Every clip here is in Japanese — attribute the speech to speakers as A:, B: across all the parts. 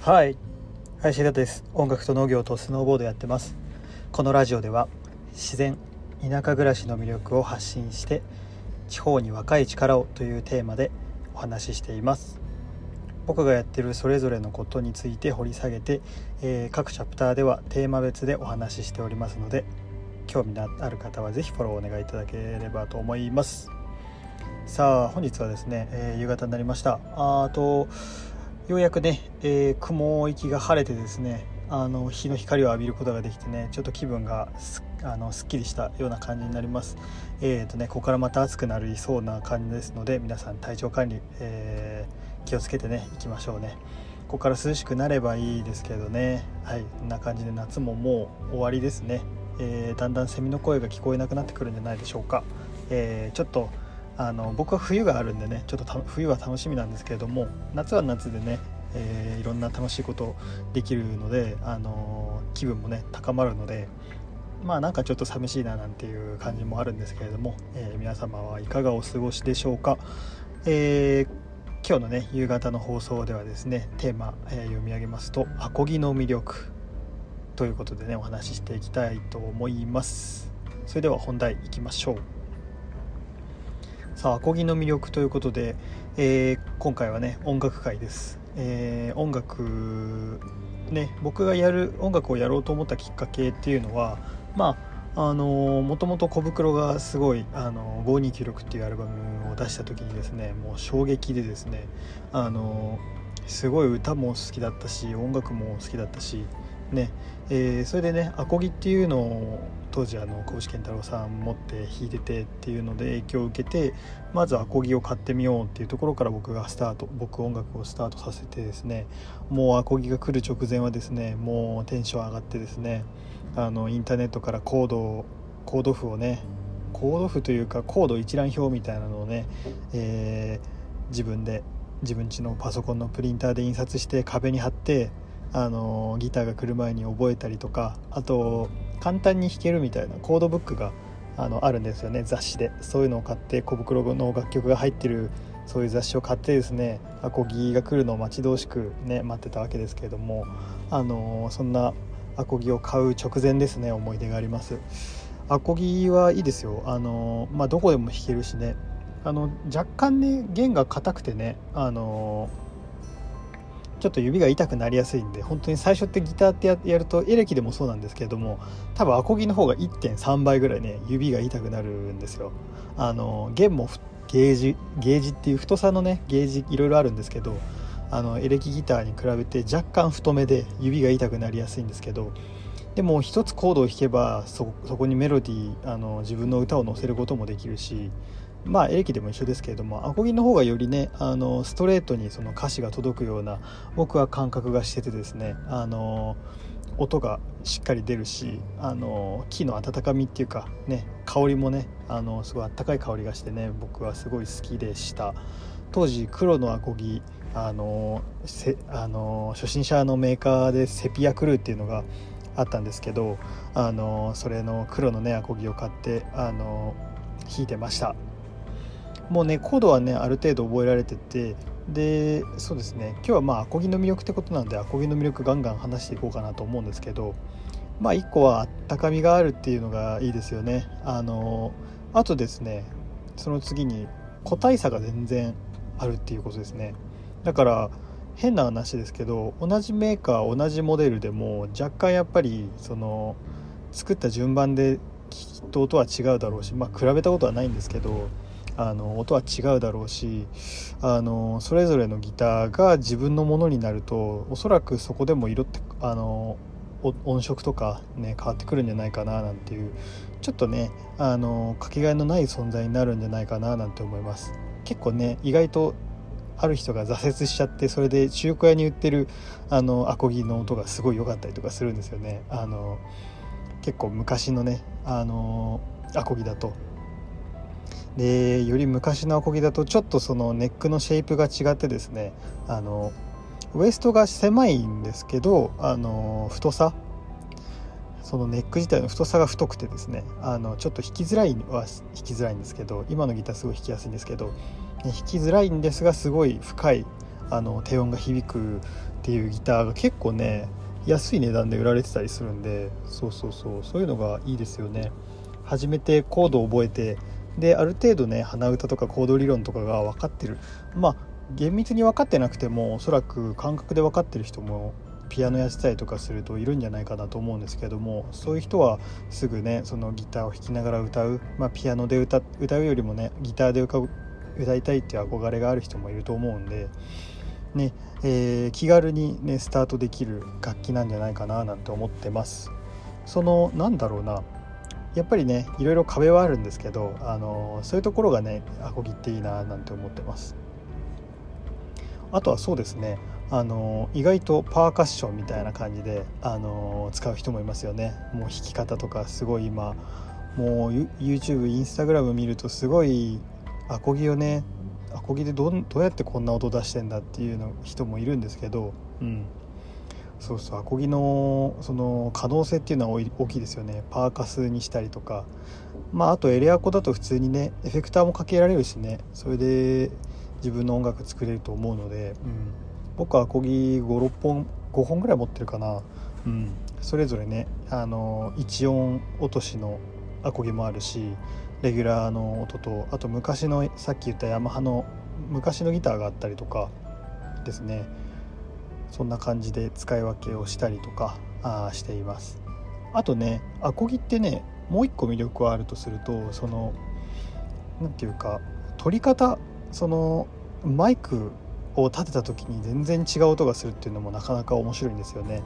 A: はい。林田です。音楽と農業とスノーボードやってます。このラジオでは自然田舎暮らしの魅力を発信して地方に若い力をというテーマでお話ししています。僕がやってるそれぞれのことについて掘り下げて、えー、各チャプターではテーマ別でお話ししておりますので興味のある方は是非フォローお願いいただければと思います。さあ本日はですね、えー、夕方になりました。あとようやくね、えー、雲行きが晴れてですねあの日の光を浴びることができてねちょっと気分がすあのすっきりしたような感じになります。えーとねここからまた暑くなりそうな感じですので皆さん体調管理、えー、気をつけてねいきましょうね。ここから涼しくなればいいですけどね。はいこんな感じで夏ももう終わりですね、えー、だんだんセミの声が聞こえなくなってくるんじゃないでしょうか、えー、ちょっとあの僕は冬があるんでねちょっと冬は楽しみなんですけれども夏は夏でね、えー、いろんな楽しいことできるので、あの気分もね高まるのでまあなんかちょっと寂しいななんていう感じもあるんですけれども、えー、皆様はいかがお過ごしでしょうか、え、今日のね夕方の放送ではですねテーマ、え、読み上げますと「アコギの魅力」ということでねお話ししていきたいと思います。それでは本題いきましょう。さあアコギの魅力ということで、えー、今回はね音楽会です、えー、音楽ね僕がやる音楽をやろうと思ったきっかけっていうのはまああのもともと小袋がすごい「あの5296」っていうアルバムを出した時にですねもう衝撃でですねあのすごい歌も好きだったし音楽も好きだったしねえー、それでねアコギっていうのを当時あの小牛健太郎さん持って弾いててっていうので影響を受けてまずアコギを買ってみようっていうところから僕がスタート僕音楽をスタートさせてですね。もうアコギが来る直前はですねもうテンション上がってですねあのインターネットからコードコード譜をねコード譜というかコード一覧表みたいなのをね、えー、自分で自分家のパソコンのプリンターで印刷して壁に貼ってあのギターが来る前に覚えたりとかあと簡単に弾けるみたいなコードブックがあのあるんですよね雑誌で。そういうのを買って小袋の楽曲が入ってるそういう雑誌を買ってですねアコギが来るのを待ち遠しくね待ってたわけですけれどもあのそんなアコギを買う直前ですね思い出があります。アコギはいいですよ。あのまあどこでも弾けるしね。あの若干ね弦が硬くてねあのちょっと指が痛くなりやすいんで本当に最初ってギターってやるとエレキでもそうなんですけれども多分アコギの方が1.3倍ぐらいね指が痛くなるんですよ。あの弦もゲージゲージっていう太さのねゲージいろいろあるんですけどあのエレキギターに比べて若干太めで指が痛くなりやすいんですけどでも一つコードを弾けばそこにメロディーあの自分の歌を載せることもできるしまあエレキでも一緒ですけれどもアコギの方がよりねあのストレートにその歌詞が届くような僕は感覚がしててですねあの音がしっかり出るしあの木の温かみっていうかね香りもねあのすごいあったかい香りがしてね僕はすごい好きでした。当時黒のアコギあのせあの初心者のメーカーでセピアクルーっていうのがあったんですけどあのそれの黒のねアコギを買ってあの弾いてました。もうねコードはねある程度覚えられててでそうですね。今日はまあアコギの魅力ってことなんでアコギの魅力ガンガン話していこうかなと思うんですけどまあ1個はあったかみがあるっていうのがいいですよね。あのあとですねその次に個体差が全然あるっていうことですね。だから変な話ですけど同じメーカー同じモデルでも若干やっぱりその作った順番できっと音は違うだろうしまあ比べたことはないんですけどあの音は違うだろうしあのそれぞれのギターが自分のものになるとおそらくそこでも色ってあの音色とかね変わってくるんじゃないかななんていうちょっとねあのかけがえのない存在になるんじゃないかななんて思います。結構ね意外とある人が挫折しちゃってそれで中古屋に売ってるあのアコギの音がすごい良かったりとかするんですよね。あの結構昔のねあのアコギだと。でより昔のアコギだとちょっとそのネックのシェイプが違ってですねあのウエストが狭いんですけどあの太さそのネック自体の太さが太くてですねあのちょっと弾きづらいは弾きづらいんですけど今のギターすごい弾きやすいんですけど、ね、弾きづらいんですがすごい深いあの低音が響くっていうギターが結構ね安い値段で売られてたりするんでそうそうそうそういうのがいいですよね。初めてコードを覚えてである程度ね鼻歌とかコード理論とかが分かってる。まあ厳密に分かってなくてもおそらく感覚で分かってる人もピアノやってたりとかするといるんじゃないかなと思うんですけどもそういう人はすぐねそのギターを弾きながら歌う、まあ、ピアノで歌歌うよりもねギターで歌歌いたいっていう憧れがある人もいると思うんで、ねえー、気軽にねスタートできる楽器なんじゃないかななんて思ってます。そのなんだろうな。やっぱりねいろいろ壁はあるんですけど、あのそういうところがねアコギっていいななんて思ってます。あとはそうですねあの意外とパーカッションみたいな感じであの使う人もいますよねもう弾き方とかすごい今もう YouTube インスタグラム見るとすごいアコギをねアコギでどどうやってこんな音出してんだっていうの人もいるんですけど、うん、そうそうアコギのその可能性っていうのは大きいですよね。パーカスにしたりとか。まああとエレアコだと普通にねエフェクターもかけられるしね。それで自分の音楽作れると思うので、うん。僕はアコギ56本5本ぐらい持ってるかな、うん、それぞれねあの1音落としのアコギもあるしレギュラーの音とあと昔のさっき言ったヤマハの昔のギターがあったりとかですね。そんな感じで使い分けをしたりとかあしていますあとねアコギってねもう一個魅力はあるとするとその何て言うか取り方そのマイクを立てた時に全然違う音がするっていうのもなかなか面白いんですよね。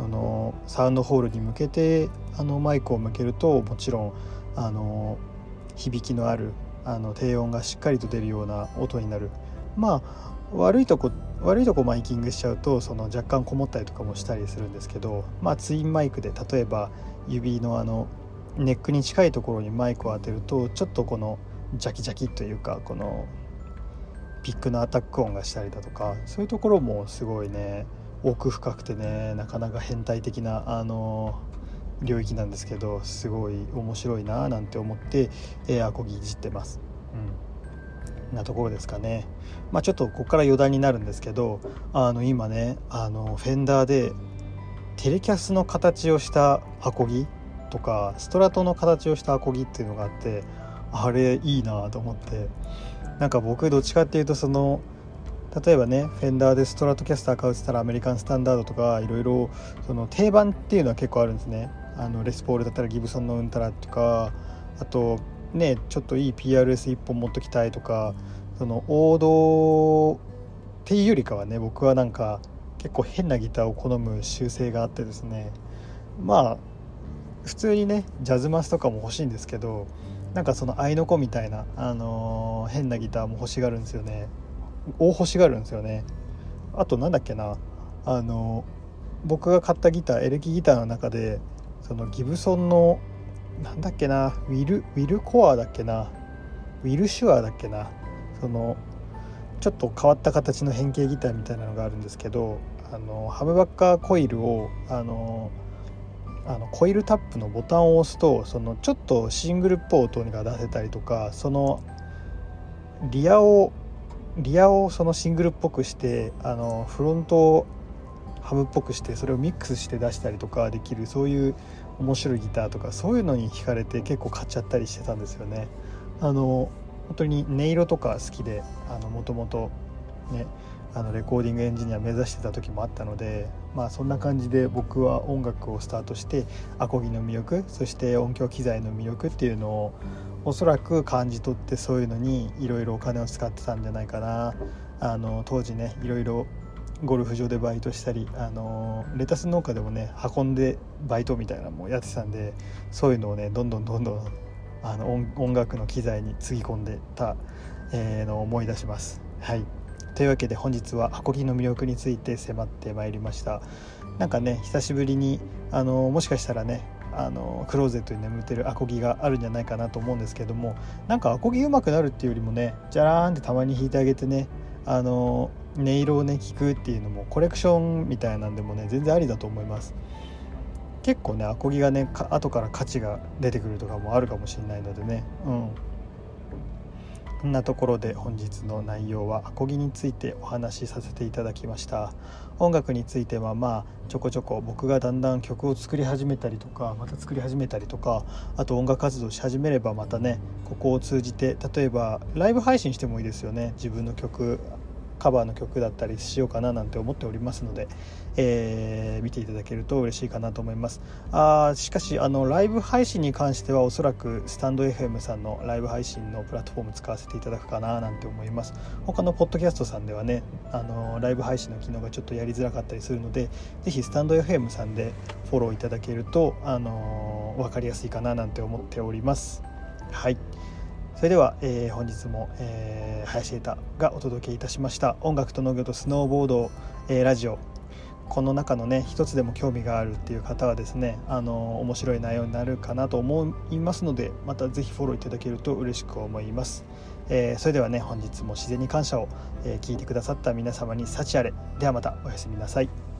A: あのサウンドホールに向けてあのマイクを向けるともちろんあの響きのあるあの低音がしっかりと出るような音になるまあ悪いとこ悪いとこマイキングしちゃうとその若干こもったりとかもしたりするんですけど、まあ、ツインマイクで例えば指のあのネックに近いところにマイクを当てるとちょっとこのジャキジャキというかこのピックのアタック音がしたりだとかそういうところもすごいね奥深くてねなかなか変態的なあの領域なんですけどすごい面白いななんて思ってエアコギいじってます。うん、なところですかね。まあ、ちょっとここから余談になるんですけどあの今ねあのフェンダーでテレキャスの形をしたアコギとかストラトの形をしたアコギっていうのがあってあれいいなと思ってなんか僕どっちかっていうとその例えばねフェンダーでストラトキャスター買うってったらアメリカンスタンダードとかいろいろ定番っていうのは結構あるんですねあのレスポールだったらギブソンのウンタラとかあとねちょっといい PRS1 本持っときたいとかその王道っていうよりかはね僕はなんか結構変なギターを好む習性があってですね。まあ普通にねジャズマスとかも欲しいんですけどなんかその合いの子みたいな、あのー、変なギターも欲しがるんですよね。大欲しがるんですよね。あとなんだっけなあのー、僕が買ったギターエレキギターの中でそのギブソンのなんだっけな？ウィルウィルコアだっけな？ウィルシュアだっけな？そのちょっと変わった形の変形ギターみたいなのがあるんですけどあのハムバッカーコイルをあのあのコイルタップのボタンを押すとそのちょっとシングルっぽい音が出せたりとかそのリアをリアをそのシングルっぽくしてあのフロントをハムっぽくしてそれをミックスして出したりとかできるそういう面白いギターとかそういうのに惹かれて結構買っちゃったりしてたんですよね。あの本当に音色とか好きでもともとねあのレコーディングエンジニア目指してた時もあったのでまあそんな感じで僕は音楽をスタートしてアコギの魅力そして音響機材の魅力っていうのをおそらく感じ取ってそういうのにいろいろお金を使ってたんじゃないかなあの当時ねいろいろゴルフ場でバイトしたりあのレタス農家でもね運んでバイトみたいなのもやってたんでそういうのをねどんどんどんどんあの音楽の機材につぎ込んでた、えー、のを思い出します。はいというわけで本日はアコギの魅力について迫ってまいりましたなんかね久しぶりにあのもしかしたらねあのクローゼットに眠ってるアコギがあるんじゃないかなと思うんですけどもなんかアコギ上手くなるっていうよりもねじゃらーんってたまに弾いてあげてねあの音色をね聞くっていうのもコレクションみたいなんでもね全然ありだと思います。結構ねアコギがね後から価値が出てくるとかもあるかもしれないのでね。うん。こんなところで本日の内容はアコギについてお話しさせていただきました。音楽についてはまあちょこちょこ僕がだんだん曲を作り始めたりとかまた作り始めたりとかあと音楽活動し始めればまたねここを通じて例えばライブ配信してもいいですよね。自分の曲カバーの曲だったりしようかななんて思っておりますので、えー、見ていただけると嬉しいかなと思います。あしかしあのライブ配信に関してはおそらくスタンド FM さんのライブ配信のプラットフォーム使わせていただくかななんて思います。他のポッドキャストさんではねあのライブ配信の機能がちょっとやりづらかったりするので是非スタンド FM さんでフォローいただけるとあの分かりやすいかななんて思っております。はい。それでは、えー、本日も、えー、林瑛太がお届けいたしました。音楽と農業とスノーボード、えー、ラジオ。この中のね一つでも興味があるっていう方はですねあの面白い内容になるかなと思いますのでまた是非フォローいただけると嬉しく思います、えー、それではね本日も自然に感謝を、えー、聞いてくださった皆様に幸あれ。ではまたおやすみなさい。